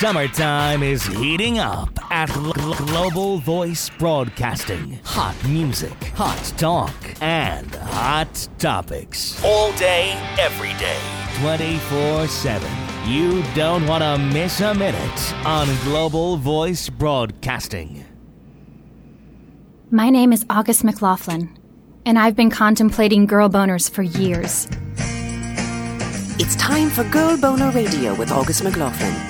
Summertime is heating up at Global Voice Broadcasting. Hot music, hot talk, and hot topics. All day, every day, 24 7. You don't want to miss a minute on Global Voice Broadcasting. My name is August McLaughlin, and I've been contemplating girl boners for years. It's time for Girl Boner Radio with August McLaughlin.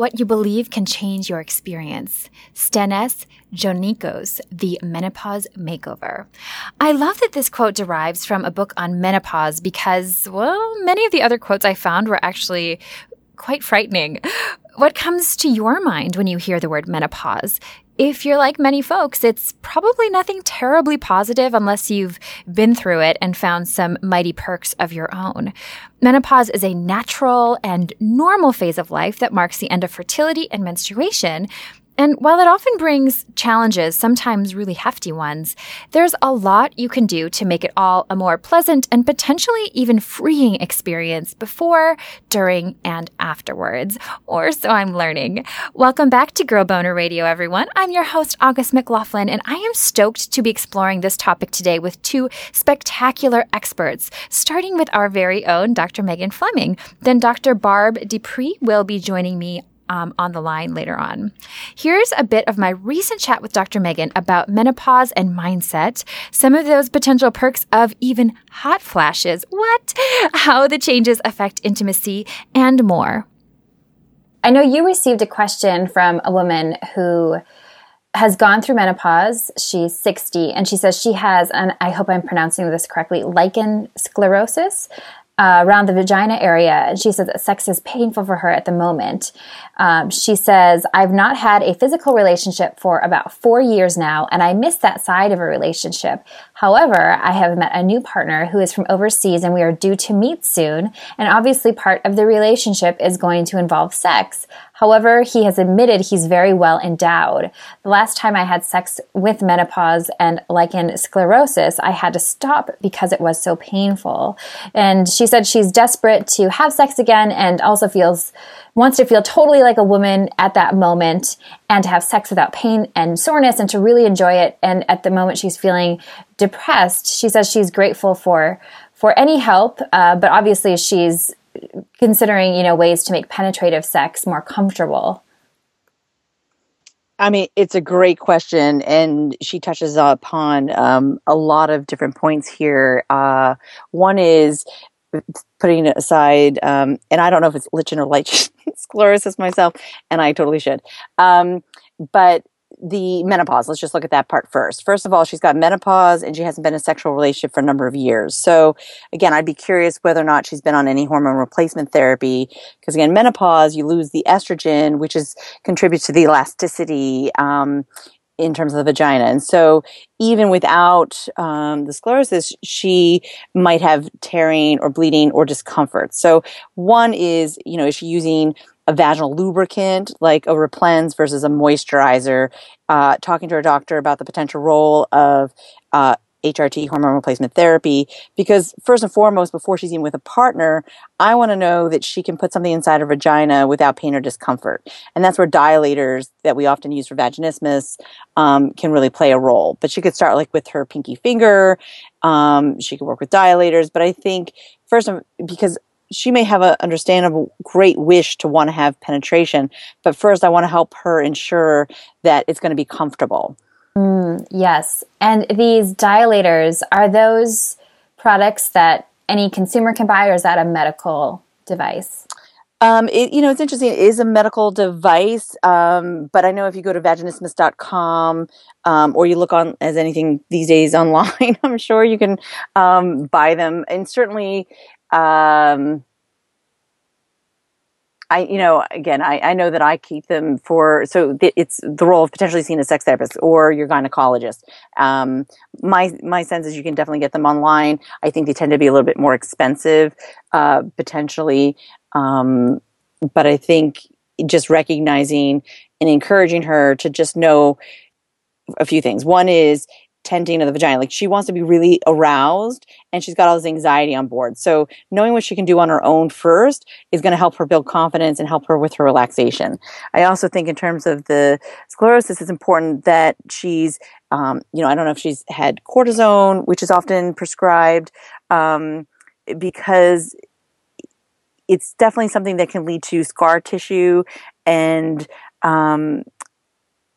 What you believe can change your experience. Staness Jonekos, The Menopause Makeover. I love that this quote derives from a book on menopause because, well, many of the other quotes I found were actually quite frightening. What comes to your mind when you hear the word menopause? If you're like many folks, it's probably nothing terribly positive unless you've been through it and found some mighty perks of your own. Menopause is a natural and normal phase of life that marks the end of fertility and menstruation, and while it often brings challenges, sometimes really hefty ones, there's a lot you can do to make it all a more pleasant and potentially even freeing experience before, during, and afterwards. Or so I'm learning. Welcome back to Girl Boner Radio, everyone. I'm your host, August McLaughlin, and I am stoked to be exploring this topic today with two spectacular experts, starting with our very own Dr. Megan Fleming. Then Dr. Barb Dupree will be joining me um, on the line later on. Here's a bit of my recent chat with Dr. Megan about menopause and mindset, some of those potential perks of even hot flashes, what, how the changes affect intimacy, and more. I know you received a question from a woman who has gone through menopause. She's 60 and she says she has, and I hope I'm pronouncing this correctly, lichen sclerosis, uh, around the vagina area. And she says that sex is painful for her at the moment. Um, she says, I've not had a physical relationship for about four years now, and I miss that side of a relationship. However, I have met a new partner who is from overseas and we are due to meet soon. And obviously part of the relationship is going to involve sex. However, he has admitted he's very well endowed. The last time I had sex with menopause and lichen sclerosis, I had to stop because it was so painful. And she said she's desperate to have sex again and also feels wants to feel totally like a woman at that moment and to have sex without pain and soreness and to really enjoy it. And at the moment she's feeling depressed, she says she's grateful for for any help, uh, but obviously she's considering you know ways to make penetrative sex more comfortable I mean, it's a great question, and she touches upon um, a lot of different points here. Uh, one is putting it aside, um, and I don't know if it's lichen or lichen sclerosis myself, and I totally should. Um, but the menopause. Let's just look at that part first. First of all, she's got menopause and she hasn't been in a sexual relationship for a number of years. So again, I'd be curious whether or not she's been on any hormone replacement therapy. Because again, menopause, you lose the estrogen, which is contributes to the elasticity, um, in terms of the vagina. And so even without um, the sclerosis, she might have tearing or bleeding or discomfort. So one is, you know, is she using a vaginal lubricant like a Replens versus a moisturizer, uh, talking to her doctor about the potential role of uh, HRT, hormone replacement therapy, because first and foremost, before she's even with a partner, I want to know that she can put something inside her vagina without pain or discomfort. And that's where dilators that we often use for vaginismus um, can really play a role. But she could start like with her pinky finger. Um, she could work with dilators. But I think first, because she may have an understandable great wish to want to have penetration but first i want to help her ensure that it's going to be comfortable mm, yes and these dilators are those products that any consumer can buy or is that a medical device um, it, you know, it's interesting. It is a medical device, um, but I know if you go to vaginismus.com um, or you look on as anything these days online, I'm sure you can um, buy them. And certainly, um, I, you know, again, I, I know that I keep them for, so th- it's the role of potentially seeing a sex therapist or your gynecologist. Um, my, my sense is you can definitely get them online. I think they tend to be a little bit more expensive, uh, potentially. Um, but I think just recognizing and encouraging her to just know a few things. One is tenting of the vagina. Like she wants to be really aroused and she's got all this anxiety on board. So knowing what she can do on her own first is going to help her build confidence and help her with her relaxation. I also think in terms of the sclerosis, it's important that she's, um, you know, I don't know if she's had cortisone, which is often prescribed, um, because it's definitely something that can lead to scar tissue and, um,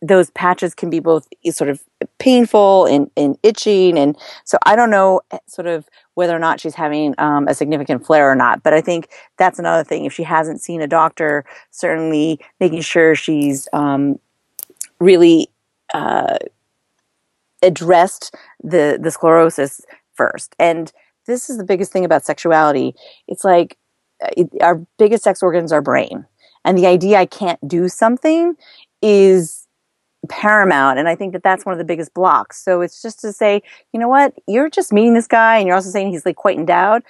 those patches can be both sort of painful and, and itching. And so I don't know eh, sort of whether or not she's having um, a significant flare or not. But I think that's another thing. If she hasn't seen a doctor, certainly making sure she's um, really uh, addressed the, the sclerosis first. And this is the biggest thing about sexuality. It's like uh, it, our biggest sex organs are brain. And the idea I can't do something is paramount and i think that that's one of the biggest blocks. So it's just to say you know what? You're just meeting this guy and you're also saying he's like quite endowed.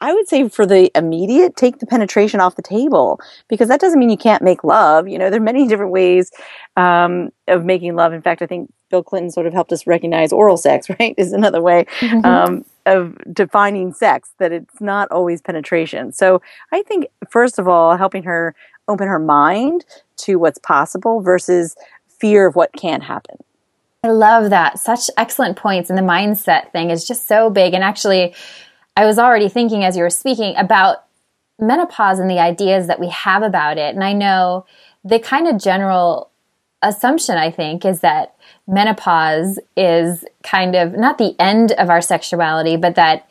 I would say for the immediate take the penetration off the table because that doesn't mean you can't make love. You know there are many different ways um, of making love. In fact i think bill clinton sort of helped us recognize oral sex right is another way mm-hmm. um, of defining sex that it's not always penetration. So i think first of all helping her open her mind to what's possible versus fear of what can happen. I love that. Such excellent points. And the mindset thing is just so big. And actually, I was already thinking as you were speaking about menopause and the ideas that we have about it. And I know the kind of general assumption, I think, is that menopause is kind of not the end of our sexuality, but that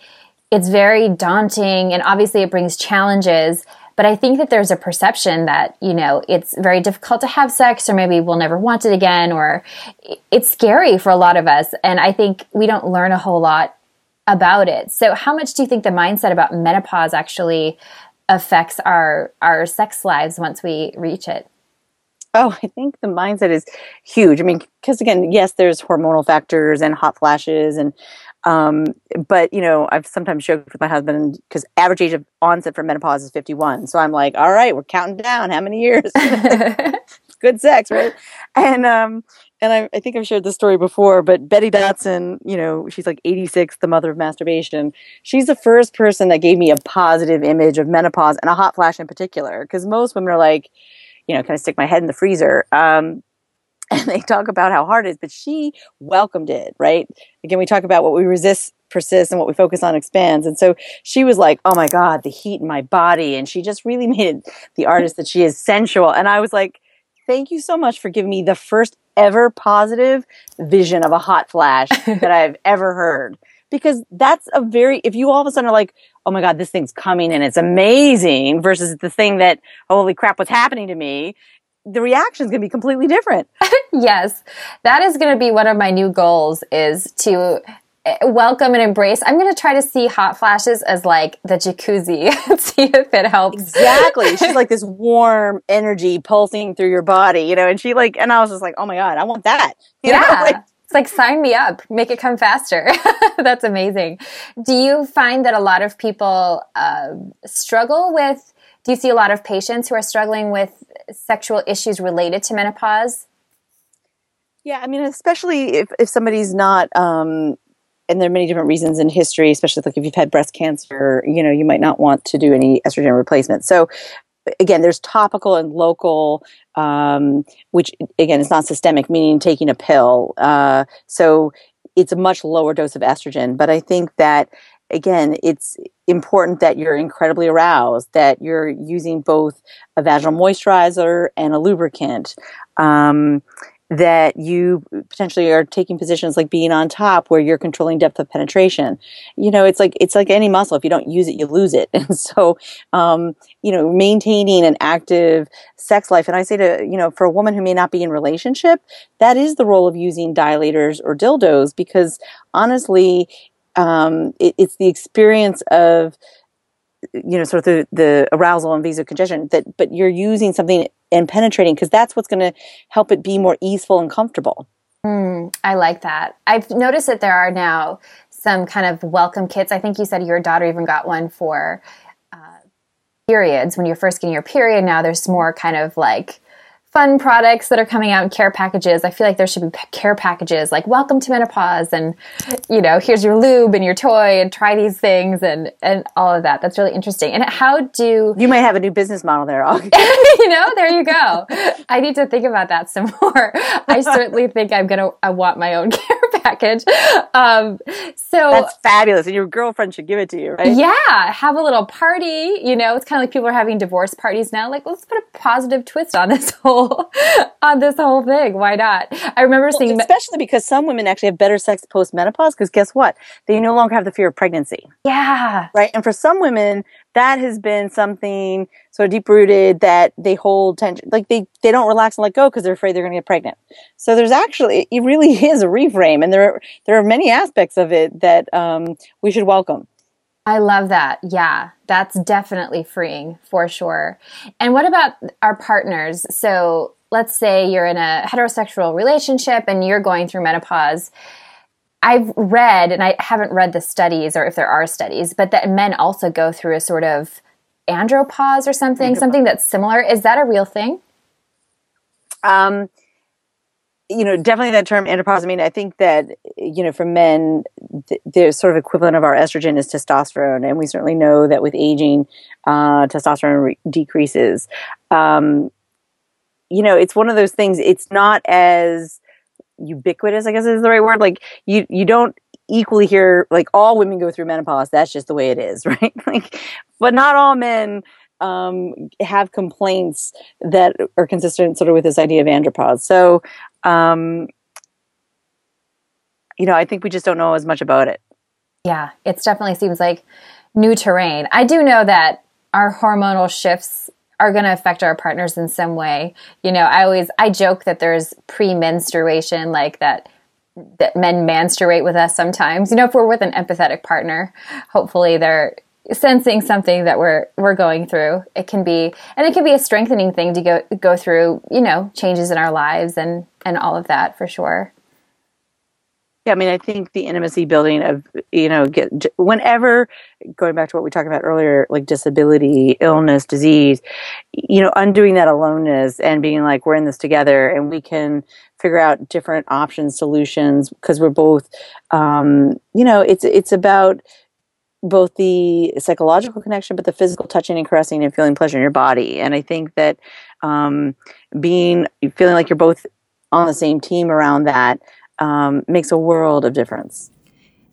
it's very daunting and obviously it brings challenges. But I think that there's a perception that, you know, it's very difficult to have sex or maybe we'll never want it again or it's scary for a lot of us. And I think we don't learn a whole lot about it. So how much do you think the mindset about menopause actually affects our our sex lives once we reach it? Oh, I think the mindset is huge. I mean, because again, yes, there's hormonal factors and hot flashes and um, but you know, I've sometimes joked with my husband because average age of onset for menopause is 51. So I'm like, all right, we're counting down. How many years? Good sex, right? And um, and I, I think I've shared this story before, but Betty Dodson, you know, she's like 86, the mother of masturbation. She's the first person that gave me a positive image of menopause and a hot flash in particular. Because most women are like, you know, kind of stick my head in the freezer. Um, and they talk about how hard it is, but she welcomed it, right? Again, we talk about what we resist persists and what we focus on expands. And so she was like, oh my God, the heat in my body. And she just really made it the artist that she is sensual. And I was like, thank you so much for giving me the first ever positive vision of a hot flash that I've ever heard. Because that's a very, if you all of a sudden are like, oh my God, this thing's coming and it's amazing versus the thing that, holy crap, what's happening to me? The reaction is going to be completely different. yes. That is going to be one of my new goals is to eh, welcome and embrace. I'm going to try to see hot flashes as like the jacuzzi, see if it helps. Exactly. She's like this warm energy pulsing through your body, you know, and she like, and I was just like, oh my God, I want that. You yeah. Know, like, it's like sign me up, make it come faster. That's amazing. Do you find that a lot of people uh, struggle with do you see a lot of patients who are struggling with sexual issues related to menopause? Yeah, I mean, especially if, if somebody's not, um, and there are many different reasons in history, especially like if you've had breast cancer, you know, you might not want to do any estrogen replacement. So, again, there's topical and local, um, which again is not systemic, meaning taking a pill. Uh, so it's a much lower dose of estrogen. But I think that again, it's important that you're incredibly aroused, that you're using both a vaginal moisturizer and a lubricant. Um, that you potentially are taking positions like being on top where you're controlling depth of penetration. You know it's like it's like any muscle. If you don't use it you lose it. And so um, you know maintaining an active sex life. And i say to you know for a woman who may not be in relationship that is the role of using dilators or dildos because honestly um, it, it's the experience of you know, sort of the, the arousal and vasocongestion. That, but you're using something and penetrating because that's what's going to help it be more easeful and comfortable. Mm, I like that. I've noticed that there are now some kind of welcome kits. I think you said your daughter even got one for uh, periods when you're first getting your period. Now there's more kind of like fun products that are coming out in care packages. I feel like there should be care packages like welcome to menopause and you know, here's your lube and your toy and try these things and and all of that. That's really interesting. And how do You might have a new business model there. All you know, there you go. I need to think about that some more. I certainly think I'm going to I want my own care package. Um, so that's fabulous, and your girlfriend should give it to you, right? Yeah, have a little party. You know, it's kind of like people are having divorce parties now. Like, let's put a positive twist on this whole on this whole thing. Why not? I remember well, seeing, especially because some women actually have better sex post menopause. Because guess what? They no longer have the fear of pregnancy. Yeah, right. And for some women, that has been something so deep rooted that they hold tension, like they, they don't relax and let go because they're afraid they're going to get pregnant. So there's actually, it really is a reframe. And there, are, there are many aspects of it that um, we should welcome. I love that. Yeah, that's definitely freeing for sure. And what about our partners? So let's say you're in a heterosexual relationship and you're going through menopause I've read, and I haven't read the studies or if there are studies, but that men also go through a sort of andropause or something, andropause. something that's similar. Is that a real thing? Um, you know, definitely that term andropause. I mean, I think that you know, for men, th- the sort of equivalent of our estrogen is testosterone, and we certainly know that with aging, uh, testosterone re- decreases. Um, you know, it's one of those things. It's not as ubiquitous, I guess is the right word. Like you, you don't equally hear like all women go through menopause. That's just the way it is, right? like, but not all men um, have complaints that are consistent sort of with this idea of andropause. So, um, you know, I think we just don't know as much about it. Yeah, it definitely seems like new terrain. I do know that our hormonal shifts are going to affect our partners in some way. You know, I always I joke that there's pre-menstruation like that that men menstruate with us sometimes. You know, if we're with an empathetic partner, hopefully they're sensing something that we're we're going through. It can be and it can be a strengthening thing to go go through, you know, changes in our lives and and all of that for sure. Yeah, I mean, I think the intimacy building of, you know, get, whenever, going back to what we talked about earlier, like disability, illness, disease, you know, undoing that aloneness and being like, we're in this together and we can figure out different options, solutions, because we're both, um, you know, it's, it's about both the psychological connection, but the physical touching and caressing and feeling pleasure in your body. And I think that, um, being, feeling like you're both on the same team around that, um, makes a world of difference.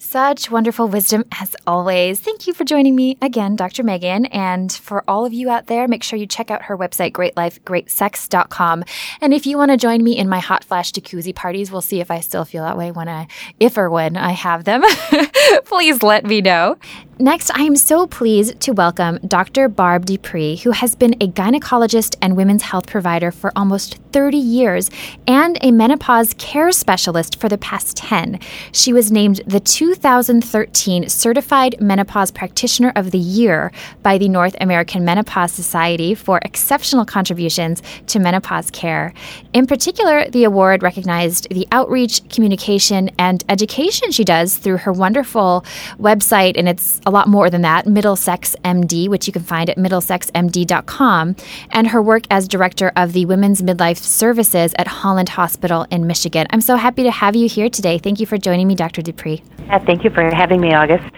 Such wonderful wisdom as always. Thank you for joining me again, Dr. Megan. And for all of you out there, make sure you check out her website, greatlifegreatsex.com. And if you want to join me in my hot flash jacuzzi parties, we'll see if I still feel that way when I, if or when I have them. Please let me know. Next, I am so pleased to welcome Dr. Barb Dupree, who has been a gynecologist and women's health provider for almost 30 years and a menopause care specialist for the past 10. She was named the 2013 Certified Menopause Practitioner of the Year by the North American Menopause Society for exceptional contributions to menopause care. In particular, the award recognized the outreach, communication, and education she does through her wonderful website, and it's a lot more than that, Middlesex MD, which you can find at middlesexmd.com, and her work as director of the Women's Midlife Services at Holland Hospital in Michigan. I'm so happy to have you here today. Thank you for joining me, Dr. Dupree. Uh, thank you for having me, August.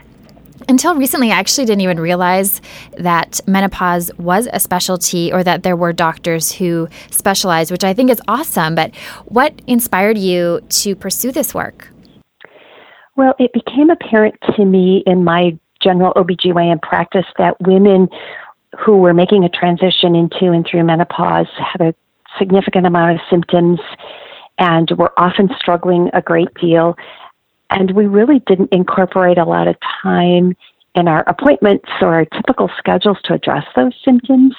Until recently, I actually didn't even realize that menopause was a specialty or that there were doctors who specialized, which I think is awesome. But what inspired you to pursue this work? Well, it became apparent to me in my general OBGYN practice that women who were making a transition into and through menopause had a significant amount of symptoms and were often struggling a great deal. And we really didn't incorporate a lot of time in our appointments or our typical schedules to address those symptoms.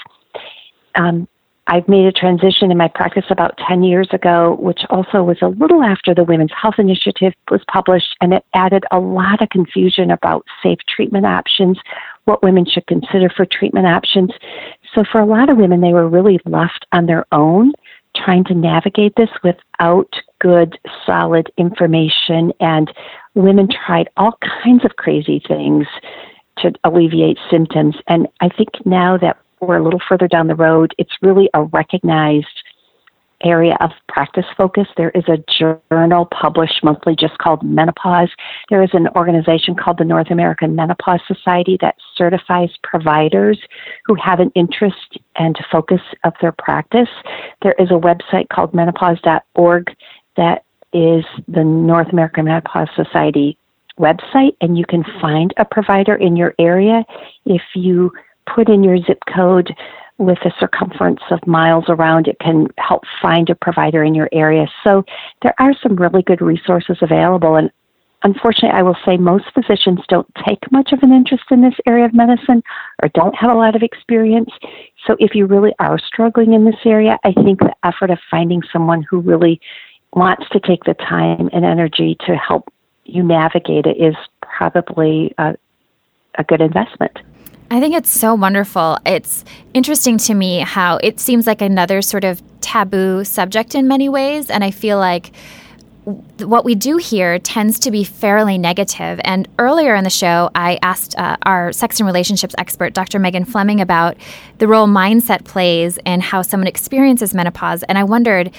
Um, I've made a transition in my practice about 10 years ago, which also was a little after the Women's Health Initiative was published, and it added a lot of confusion about safe treatment options, what women should consider for treatment options. So for a lot of women, they were really left on their own trying to navigate this without good, solid information. And women tried all kinds of crazy things to alleviate symptoms. And I think now that we're a little further down the road, it's really a recognized area of practice focus. There is a journal published monthly just called Menopause. There is an organization called the North American Menopause Society that certifies providers who have an interest and focus of their practice. There is a website called menopause.org that is the North American Menopause Society website, and you can find a provider in your area if you put in your zip code with a circumference of miles around, it can help find a provider in your area. So there are some really good resources available. And unfortunately, I will say most physicians don't take much of an interest in this area of medicine or don't have a lot of experience. So if you really are struggling in this area, I think the effort of finding someone who really wants to take the time and energy to help you navigate it is probably a, a good investment. I think it's so wonderful. It's interesting to me how it seems like another sort of taboo subject in many ways. And I feel like what we do here tends to be fairly negative. And earlier in the show, I asked uh, our sex and relationships expert, Dr. Megan Fleming, about the role mindset plays and how someone experiences menopause. And I wondered,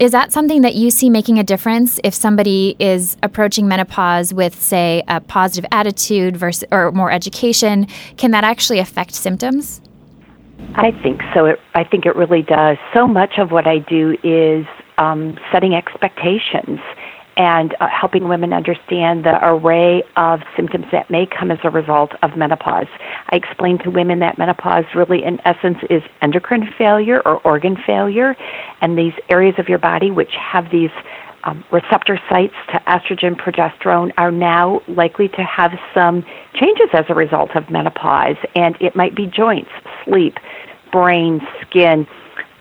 is that something that you see making a difference if somebody is approaching menopause with, say, a positive attitude versus or more education? Can that actually affect symptoms? I think so. It, I think it really does. So much of what I do is um, setting expectations and uh, helping women understand the array of symptoms that may come as a result of menopause. I explain to women that menopause really, in essence, is endocrine failure or organ failure, and these areas of your body which have these um, receptor sites to estrogen, progesterone are now likely to have some changes as a result of menopause, and it might be joints, sleep, brain, skin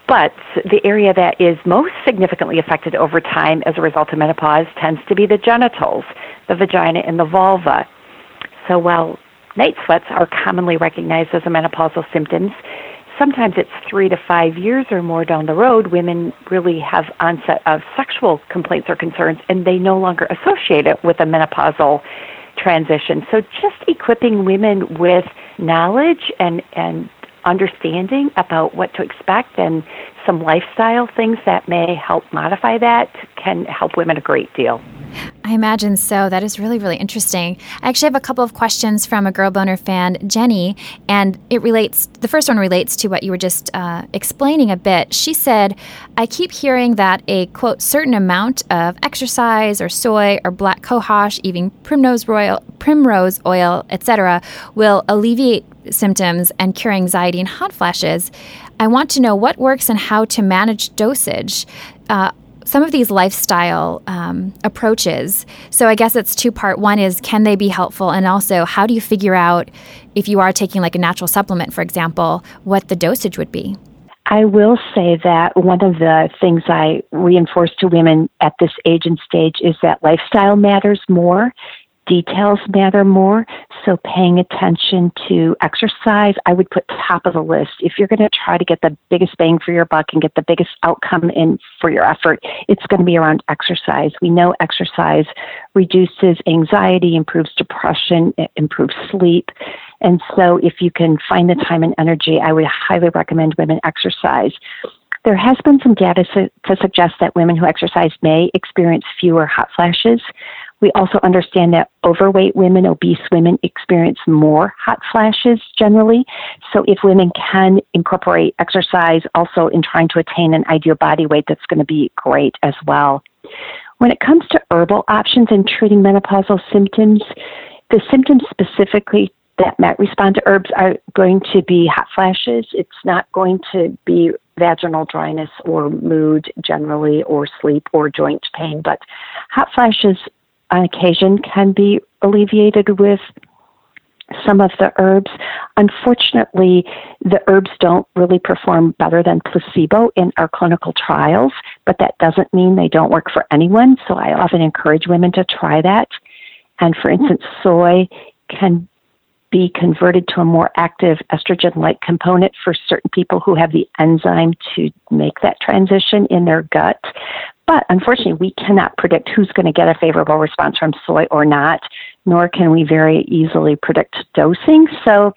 but the area that is most significantly affected over time as a result of menopause tends to be the genitals, the vagina, and the vulva. So while night sweats are commonly recognized as a menopausal symptoms, sometimes it's three to five years or more down the road, women really have onset of sexual complaints or concerns, and they no longer associate it with a menopausal transition. So just equipping women with knowledge and, and understanding about what to expect and some lifestyle things that may help modify that can help women a great deal. I imagine so. That is really, really interesting. I actually have a couple of questions from a Girl Boner fan, Jenny, and it relates. The first one relates to what you were just uh, explaining a bit. She said, "I keep hearing that a quote certain amount of exercise or soy or black cohosh, even primrose oil, primrose oil, etc., will alleviate symptoms and cure anxiety and hot flashes. I want to know what works and how to manage dosage. Uh, some of these lifestyle um, approaches. So I guess it's two part. One is can they be helpful, and also how do you figure out if you are taking like a natural supplement, for example, what the dosage would be. I will say that one of the things I reinforce to women at this age and stage is that lifestyle matters more details matter more. So paying attention to exercise, I would put top of the list. If you're going to try to get the biggest bang for your buck and get the biggest outcome in for your effort, it's going to be around exercise. We know exercise reduces anxiety, improves depression, improves sleep. And so if you can find the time and energy, I would highly recommend women exercise. There has been some data to, to suggest that women who exercise may experience fewer hot flashes. We also understand that overweight women, obese women experience more hot flashes generally. So if women can incorporate exercise also in trying to attain an ideal body weight, that's going to be great as well. When it comes to herbal options in treating menopausal symptoms, the symptoms specifically that might respond to herbs are going to be hot flashes. It's not going to be vaginal dryness or mood generally or sleep or joint pain, but hot flashes on occasion can be alleviated with some of the herbs. Unfortunately, the herbs don't really perform better than placebo in our clinical trials, but that doesn't mean they don't work for anyone. So I often encourage women to try that. And for instance, soy can be converted to a more active estrogen like component for certain people who have the enzyme to make that transition in their gut. But unfortunately, we cannot predict who's going to get a favorable response from soy or not, nor can we very easily predict dosing. So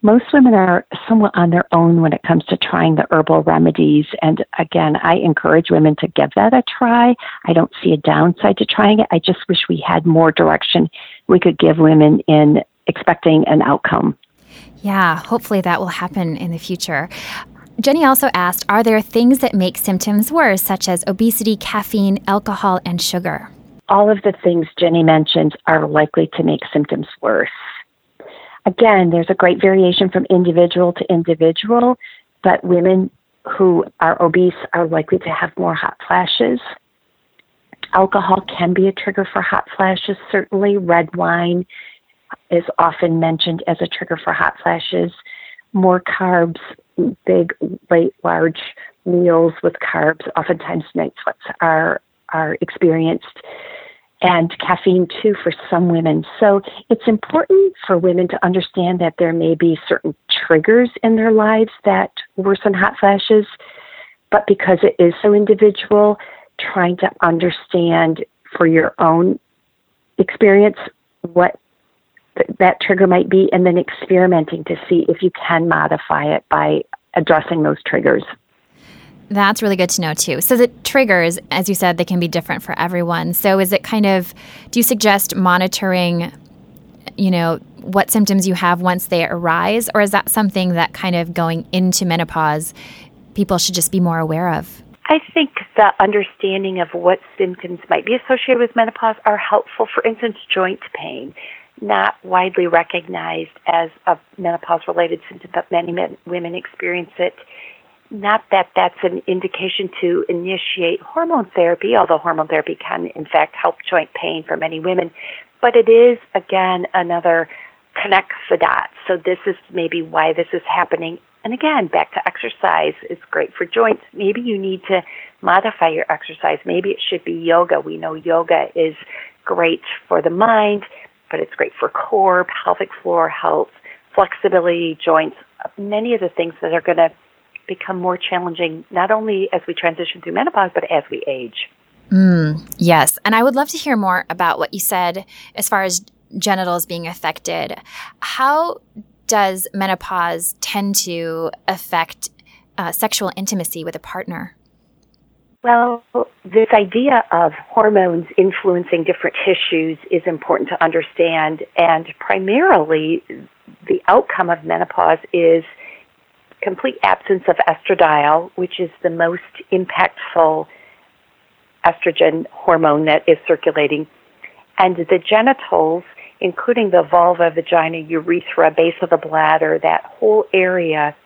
most women are somewhat on their own when it comes to trying the herbal remedies. And again, I encourage women to give that a try. I don't see a downside to trying it. I just wish we had more direction we could give women in expecting an outcome. Yeah, hopefully that will happen in the future. Jenny also asked Are there things that make symptoms worse, such as obesity, caffeine, alcohol, and sugar? All of the things Jenny mentioned are likely to make symptoms worse. Again, there's a great variation from individual to individual, but women who are obese are likely to have more hot flashes. Alcohol can be a trigger for hot flashes, certainly. Red wine is often mentioned as a trigger for hot flashes. More carbs, big, late, large meals with carbs, oftentimes night sweats are are experienced, and caffeine too for some women. So it's important for women to understand that there may be certain triggers in their lives that worsen hot flashes, but because it is so individual, trying to understand for your own experience what that trigger might be, and then experimenting to see if you can modify it by addressing those triggers. That's really good to know too. So the triggers, as you said, they can be different for everyone. So is it kind of do you suggest monitoring you know what symptoms you have once they arise or is that something that kind of going into menopause people should just be more aware of? I think the understanding of what symptoms might be associated with menopause are helpful. For instance, joint pain not widely recognized as a menopause related symptom, but many men, women experience it. Not that that's an indication to initiate hormone therapy, although hormone therapy can, in fact, help joint pain for many women. But it is, again, another connect the dots. So this is maybe why this is happening. And again, back to exercise. It's great for joints. Maybe you need to modify your exercise. Maybe it should be yoga. We know yoga is great for the mind but it's great for core, pelvic floor health, flexibility, joints, many of the things that are going to become more challenging not only as we transition through menopause, but as we age. Mm, yes. And I would love to hear more about what you said as far as genitals being affected. How does menopause tend to affect uh, sexual intimacy with a partner? Well, this idea of hormones influencing different tissues is important to understand, and primarily the outcome of menopause is complete absence of estradiol, which is the most impactful estrogen hormone that is circulating. And the genitals, including the vulva, vagina, urethra, base of the bladder, that whole area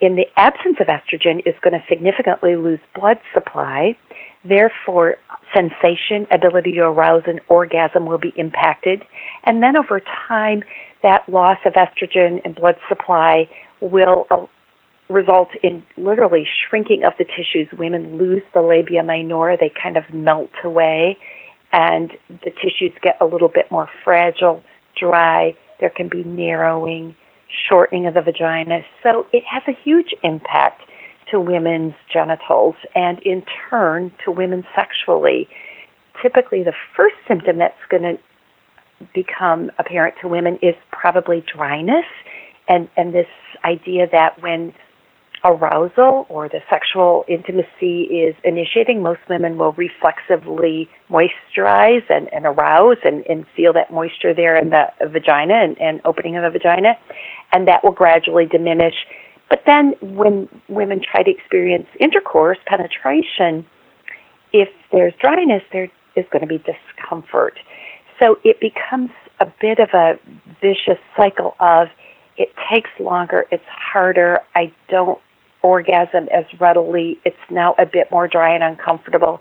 in the absence of estrogen is going to significantly lose blood supply. Therefore, sensation, ability to arouse an orgasm will be impacted. And then over time, that loss of estrogen and blood supply will uh, result in literally shrinking of the tissues. Women lose the labia minora, they kind of melt away, and the tissues get a little bit more fragile, dry. There can be narrowing shortening of the vagina. So it has a huge impact to women's genitals and in turn to women sexually. Typically, the first symptom that's going to become apparent to women is probably dryness and, and this idea that when arousal or the sexual intimacy is initiating, most women will reflexively moisturize and, and arouse and, and feel that moisture there in the vagina and, and opening of the vagina, and that will gradually diminish. But then when women try to experience intercourse, penetration, if there's dryness, there is going to be discomfort. So it becomes a bit of a vicious cycle of it takes longer, it's harder, I don't orgasm as readily. It's now a bit more dry and uncomfortable.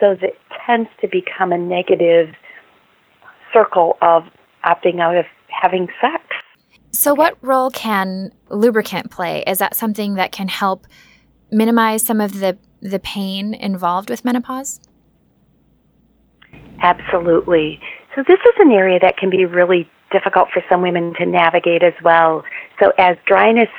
So it tends to become a negative circle of opting out of having sex. So, what role can lubricant play? Is that something that can help minimize some of the, the pain involved with menopause? Absolutely. So, this is an area that can be really difficult for some women to navigate as well. So as dryness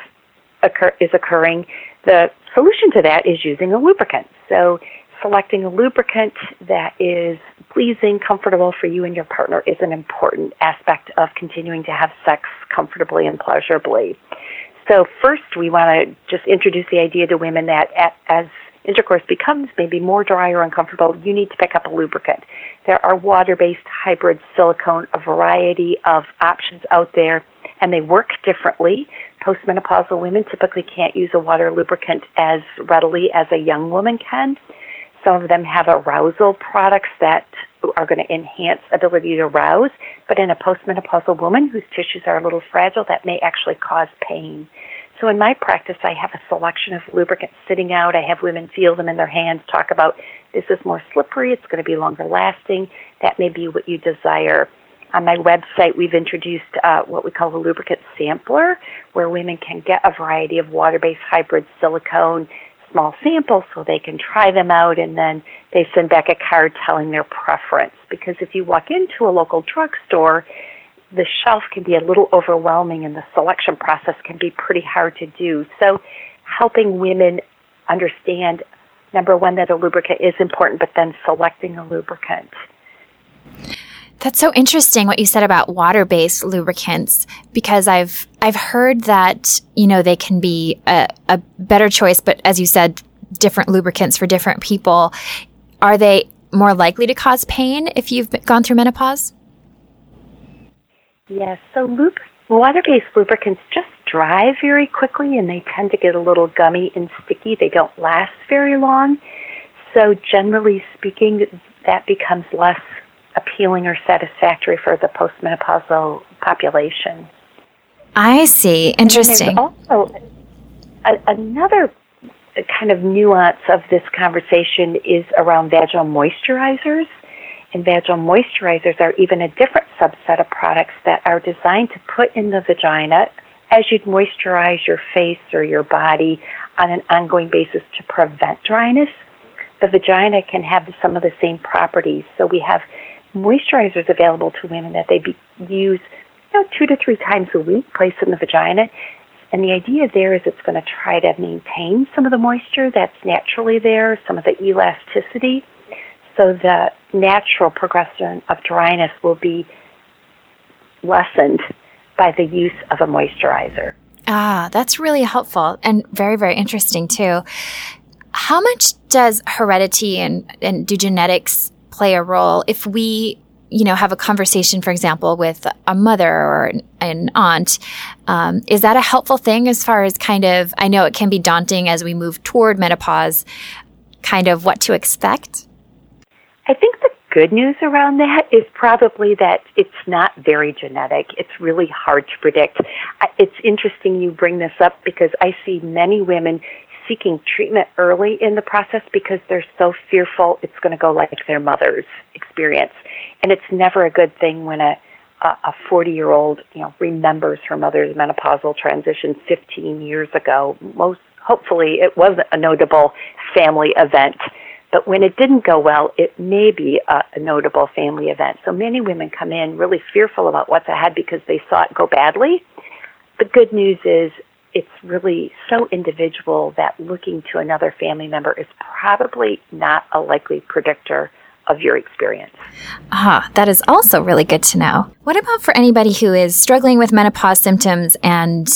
occur, is occurring, the solution to that is using a lubricant. So selecting a lubricant that is pleasing, comfortable for you and your partner is an important aspect of continuing to have sex comfortably and pleasurably. So first we want to just introduce the idea to women that as intercourse becomes maybe more dry or uncomfortable, you need to pick up a lubricant. There are water-based hybrid silicone, a variety of options out there, and they work differently. Postmenopausal women typically can't use a water lubricant as readily as a young woman can. Some of them have arousal products that are going to enhance ability to arouse, but in a postmenopausal woman whose tissues are a little fragile, that may actually cause pain. So in my practice, I have a selection of lubricants sitting out. I have women feel them in their hands, talk about this is more slippery, it's going to be longer lasting. That may be what you desire. On my website, we've introduced uh, what we call a lubricant sampler, where women can get a variety of water-based hybrid silicone small samples so they can try them out and then they send back a card telling their preference. Because if you walk into a local drugstore, the shelf can be a little overwhelming and the selection process can be pretty hard to do. So helping women understand number one that a lubricant is important, but then selecting a lubricant. That's so interesting what you said about water-based lubricants because I've I've heard that you know they can be a, a better choice, but as you said, different lubricants for different people. Are they more likely to cause pain if you've gone through menopause? Yes. So water-based lubricants just dry very quickly, and they tend to get a little gummy and sticky. They don't last very long. So generally speaking, that becomes less appealing or satisfactory for the postmenopausal population. I see. Interesting. also a, another kind of nuance of this conversation is around vaginal moisturizers. And vaginal moisturizers are even a different subset of products that are designed to put in the vagina as you'd moisturize your face or your body on an ongoing basis to prevent dryness. The vagina can have some of the same properties. So we have moisturizers available to women that they be, use you know, two to three times a week, placed in the vagina. And the idea there is it's going to try to maintain some of the moisture that's naturally there, some of the elasticity, so the natural progression of dryness will be lessened by the use of a moisturizer. Ah, that's really helpful and very, very interesting too. How much does heredity and, and do genetics play a role. If we you know have a conversation for example with a mother or an aunt um, is that a helpful thing as far as kind of i know it can be daunting as we move toward menopause kind of what to expect? I think the good news around that is probably that it's not very genetic. It's really hard to predict. It's interesting you bring this up because i see many women seeking treatment early in the process because they're so fearful it's going to go like their mother's experience. And it's never a good thing when a a 40 year old, you know, remembers her mother's menopausal transition 15 years ago. Most hopefully it wasn't a notable family event. But when it didn't go well, it may be a, a notable family event. So many women come in really fearful about what's ahead because they saw it go badly. The good news is it's really so individual that looking to another family member is probably not a likely predictor of your experience. Ah, that is also really good to know. What about for anybody who is struggling with menopause symptoms and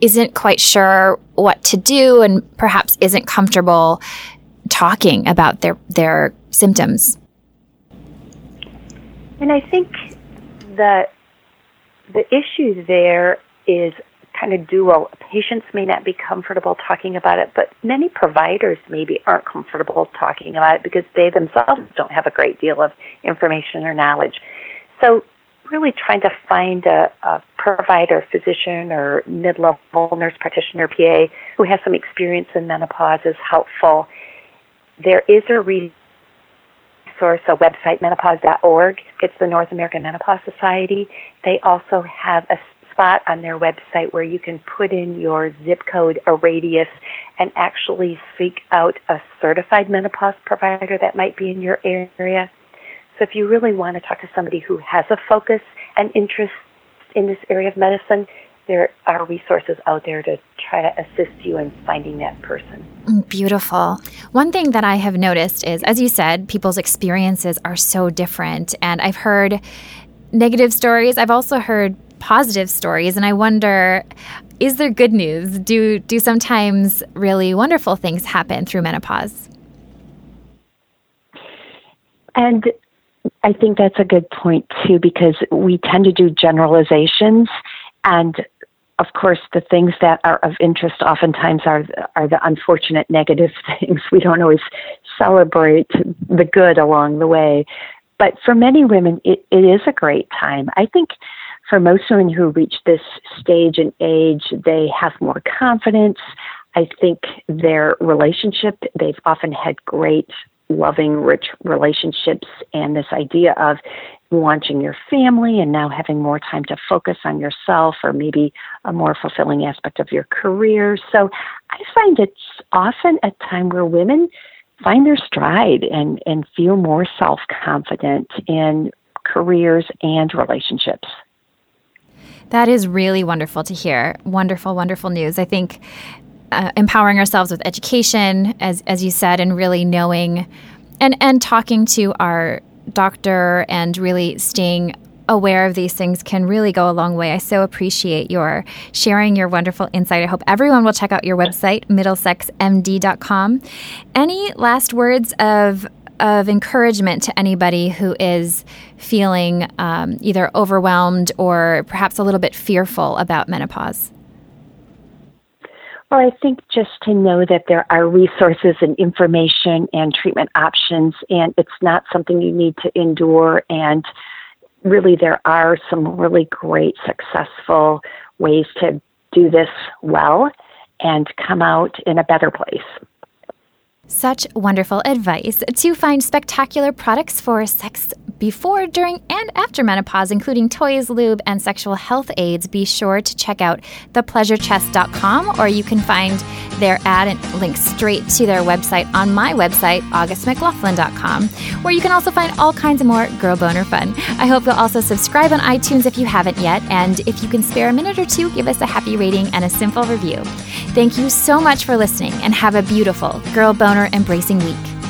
isn't quite sure what to do and perhaps isn't comfortable talking about their their symptoms? And I think the the issue there is kind of dual. Patients may not be comfortable talking about it, but many providers maybe aren't comfortable talking about it because they themselves don't have a great deal of information or knowledge. So really trying to find a, a provider, physician, or mid-level nurse practitioner, PA, who has some experience in menopause is helpful. There is a resource, a website, menopause.org. It's the North American Menopause Society. They also have a spot on their website where you can put in your zip code, a radius, and actually seek out a certified menopause provider that might be in your area. So if you really want to talk to somebody who has a focus and interest in this area of medicine, there are resources out there to try to assist you in finding that person. Beautiful. One thing that I have noticed is, as you said, people's experiences are so different. And I've heard negative stories. I've also heard positive stories. And I wonder, is there good news? Do, do sometimes really wonderful things happen through menopause? And I think that's a good point too, because we tend to do generalizations, and of course, the things that are of interest oftentimes are are the unfortunate negative things. We don't always celebrate the good along the way, but for many women, it, it is a great time. I think for most women who reach this stage and age, they have more confidence. I think their relationship, they've often had great loving, rich relationships and this idea of launching your family and now having more time to focus on yourself or maybe a more fulfilling aspect of your career. So I find it's often a time where women find their stride and, and feel more self confident in careers and relationships. That is really wonderful to hear. Wonderful, wonderful news. I think uh, empowering ourselves with education, as as you said, and really knowing, and and talking to our doctor and really staying aware of these things can really go a long way. I so appreciate your sharing your wonderful insight. I hope everyone will check out your website, middlesexmd.com. Any last words of of encouragement to anybody who is feeling um, either overwhelmed or perhaps a little bit fearful about menopause? Well, I think just to know that there are resources and information and treatment options, and it's not something you need to endure. And really, there are some really great, successful ways to do this well and come out in a better place. Such wonderful advice. To find spectacular products for sex before, during, and after menopause, including toys, lube, and sexual health aids, be sure to check out thepleasurechest.com or you can find their ad and link straight to their website on my website, augustmclaughlin.com, where you can also find all kinds of more girl boner fun. I hope you'll also subscribe on iTunes if you haven't yet, and if you can spare a minute or two, give us a happy rating and a simple review. Thank you so much for listening and have a beautiful girl boner embracing week.